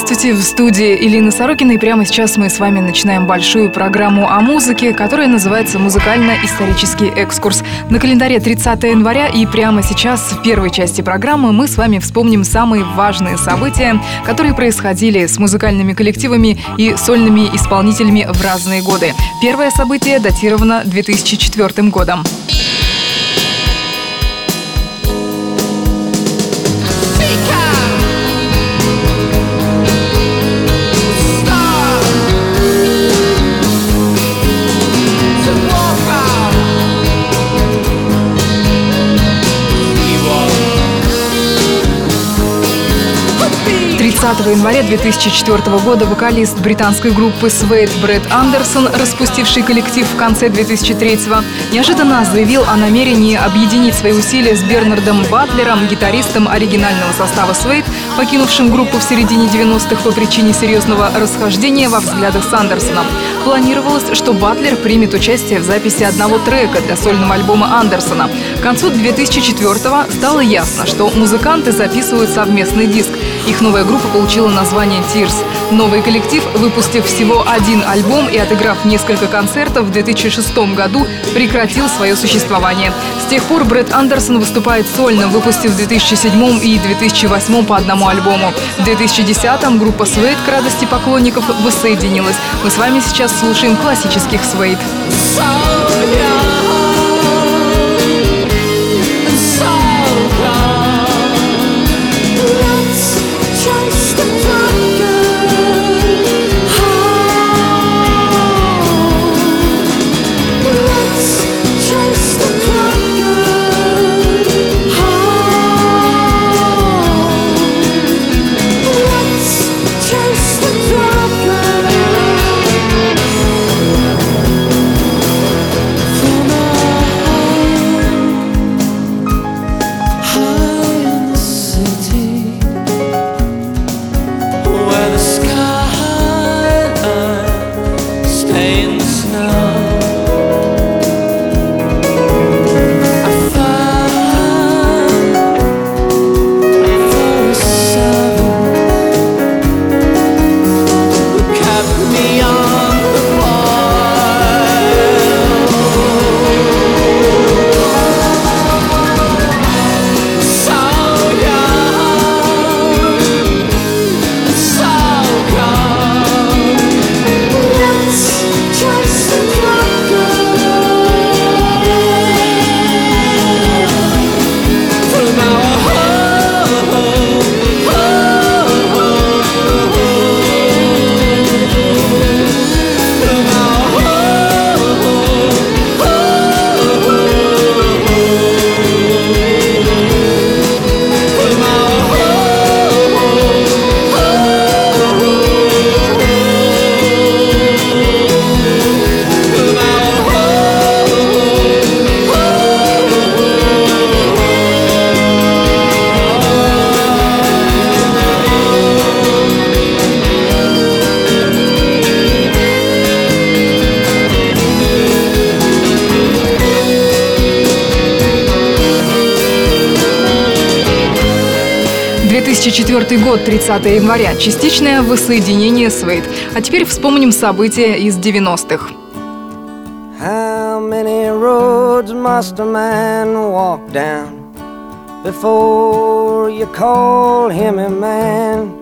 Здравствуйте, в студии Илина Сорокина, и прямо сейчас мы с вами начинаем большую программу о музыке, которая называется «Музыкально-исторический экскурс». На календаре 30 января, и прямо сейчас, в первой части программы, мы с вами вспомним самые важные события, которые происходили с музыкальными коллективами и сольными исполнителями в разные годы. Первое событие датировано 2004 годом. 30 января 2004 года вокалист британской группы Suede Брэд Андерсон, распустивший коллектив в конце 2003 неожиданно заявил о намерении объединить свои усилия с Бернардом Батлером, гитаристом оригинального состава Suede, покинувшим группу в середине 90-х по причине серьезного расхождения во взглядах с Андерсоном. Планировалось, что Батлер примет участие в записи одного трека для сольного альбома Андерсона. К концу 2004-го стало ясно, что музыканты записывают совместный диск. Их новая группа получила название Tears. Новый коллектив, выпустив всего один альбом и отыграв несколько концертов в 2006 году, прекратил свое существование. С тех пор Брэд Андерсон выступает сольно, выпустив в 2007 и 2008 по одному альбому. В 2010 группа Suede к радости поклонников воссоединилась. Мы с вами сейчас слушаем классических Suede. Where 2004 год, 30 января. Частичное воссоединение Suede. А теперь вспомним события из 90-х. How many roads must a man walk down before you call him a man?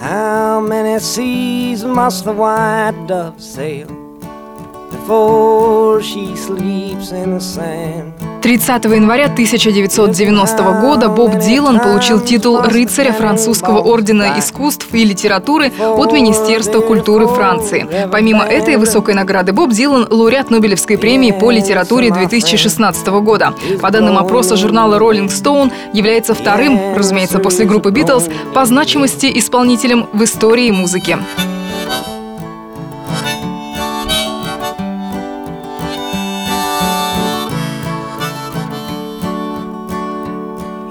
How many seas must the white dove sail before she sleeps in the sand? 30 января 1990 года Боб Дилан получил титул рыцаря французского ордена искусств и литературы от Министерства культуры Франции. Помимо этой высокой награды Боб Дилан – лауреат Нобелевской премии по литературе 2016 года. По данным опроса журнала Rolling Stone, является вторым, разумеется, после группы Beatles, по значимости исполнителем в истории музыки.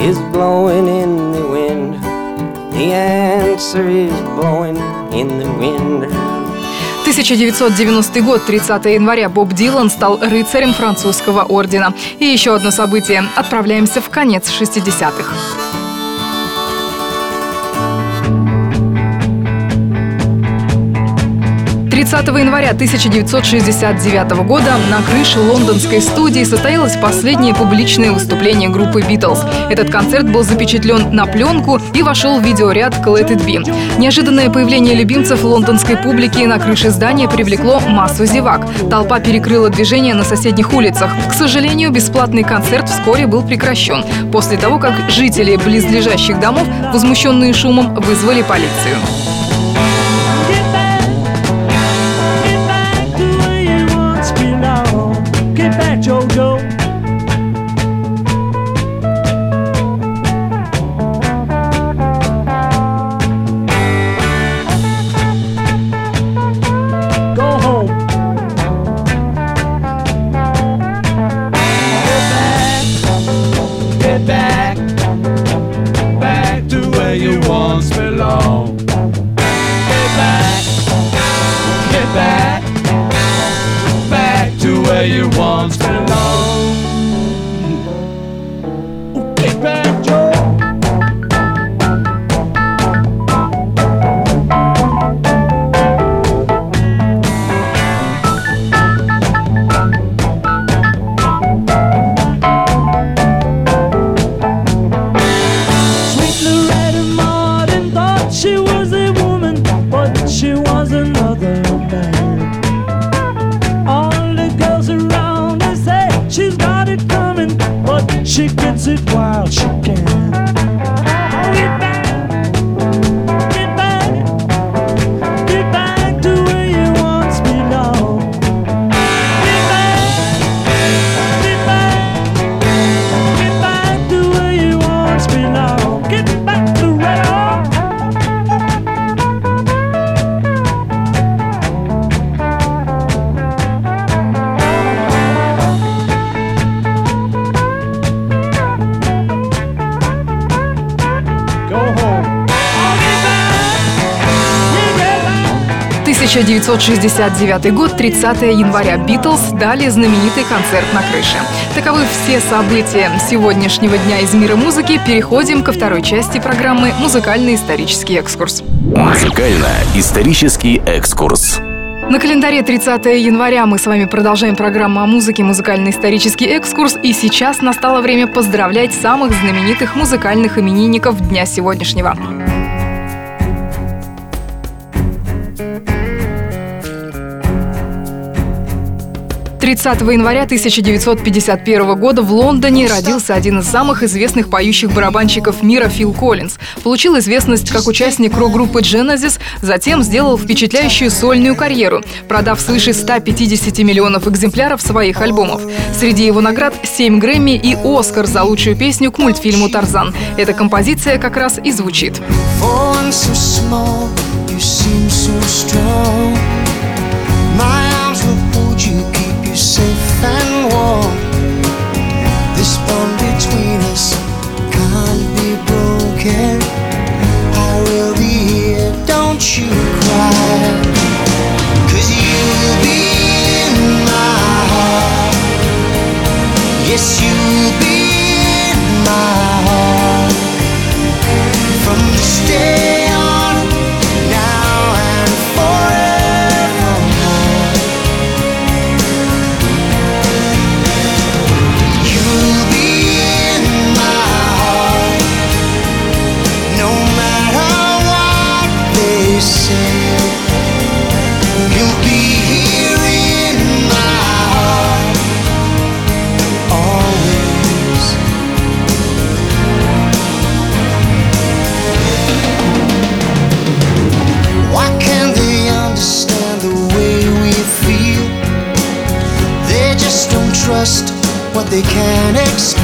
is blowing in the wind. The answer is blowing in the wind. 1990 год, 30 января, Боб Дилан стал рыцарем французского ордена. И еще одно событие. Отправляемся в конец 60-х. 30 января 1969 года на крыше лондонской студии состоялось последнее публичное выступление группы «Битлз». Этот концерт был запечатлен на пленку и вошел в видеоряд «Let It Be». Неожиданное появление любимцев лондонской публики на крыше здания привлекло массу зевак. Толпа перекрыла движение на соседних улицах. К сожалению, бесплатный концерт вскоре был прекращен после того, как жители близлежащих домов, возмущенные шумом, вызвали полицию. dear ones it coming, but she gets it while she can. 1969 год, 30 января. Битлз дали знаменитый концерт на крыше. Таковы все события сегодняшнего дня из мира музыки. Переходим ко второй части программы «Музыкальный исторический экскурс». Музыкально-исторический экскурс. На календаре 30 января мы с вами продолжаем программу о музыке «Музыкально-исторический экскурс». И сейчас настало время поздравлять самых знаменитых музыкальных именинников дня сегодняшнего. 30 30 января 1951 года в Лондоне родился один из самых известных поющих барабанщиков мира Фил Коллинз. Получил известность как участник рок-группы Genesis, затем сделал впечатляющую сольную карьеру, продав свыше 150 миллионов экземпляров своих альбомов. Среди его наград 7 Грэмми и Оскар за лучшую песню к мультфильму «Тарзан». Эта композиция как раз и звучит. You safe and warm. This bond between us can't be broken. I will be here, don't you cry. Cause you'll be in my heart. Yes, you'll be they can't explain.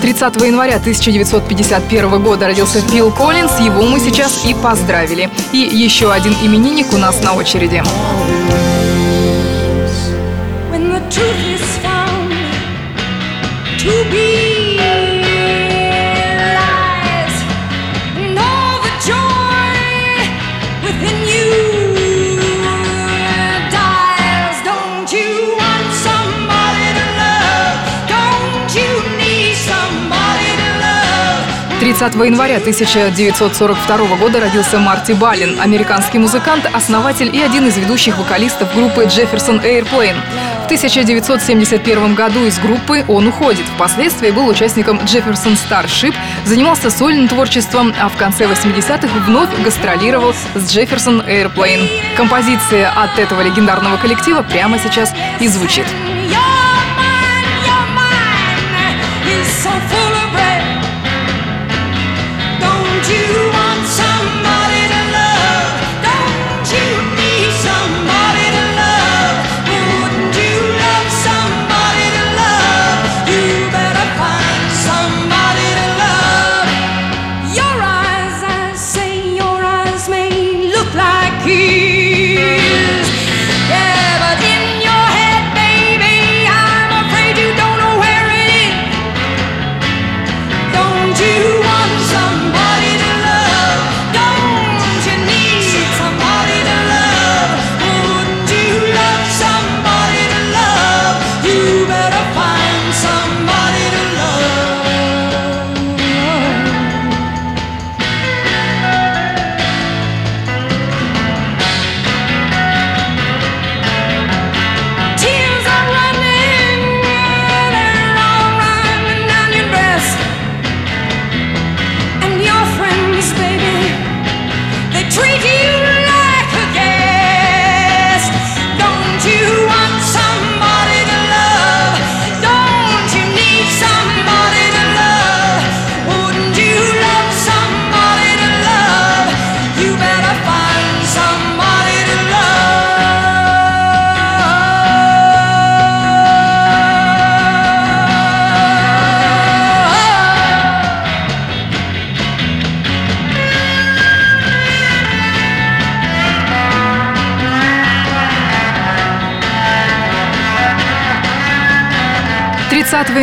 30 января 1951 года родился Фил Коллинз, его мы сейчас и поздравили. И еще один именинник у нас на очереди. when the truth is found to be 30 января 1942 года родился Марти Баллин, американский музыкант, основатель и один из ведущих вокалистов группы Jefferson Airplane. В 1971 году из группы он уходит. Впоследствии был участником Jefferson Starship, занимался сольным творчеством, а в конце 80-х вновь гастролировал с Jefferson Airplane. Композиция от этого легендарного коллектива прямо сейчас и звучит. aquí.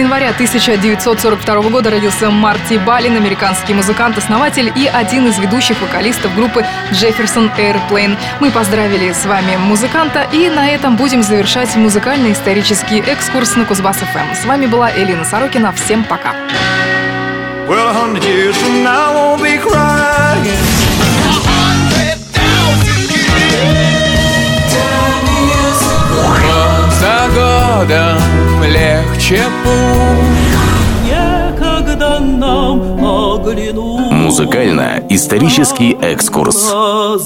Января 1942 года родился Марти Балин, американский музыкант, основатель и один из ведущих вокалистов группы Jefferson Airplane. Мы поздравили с вами музыканта и на этом будем завершать музыкально-исторический экскурс на Кузбасс-ФМ. С вами была Элина Сорокина. Всем пока. Well, a hundred years from now, I won't be crying. Год за годом легче путь Некогда нам оглянуть Музыкально-исторический экскурс. глаза.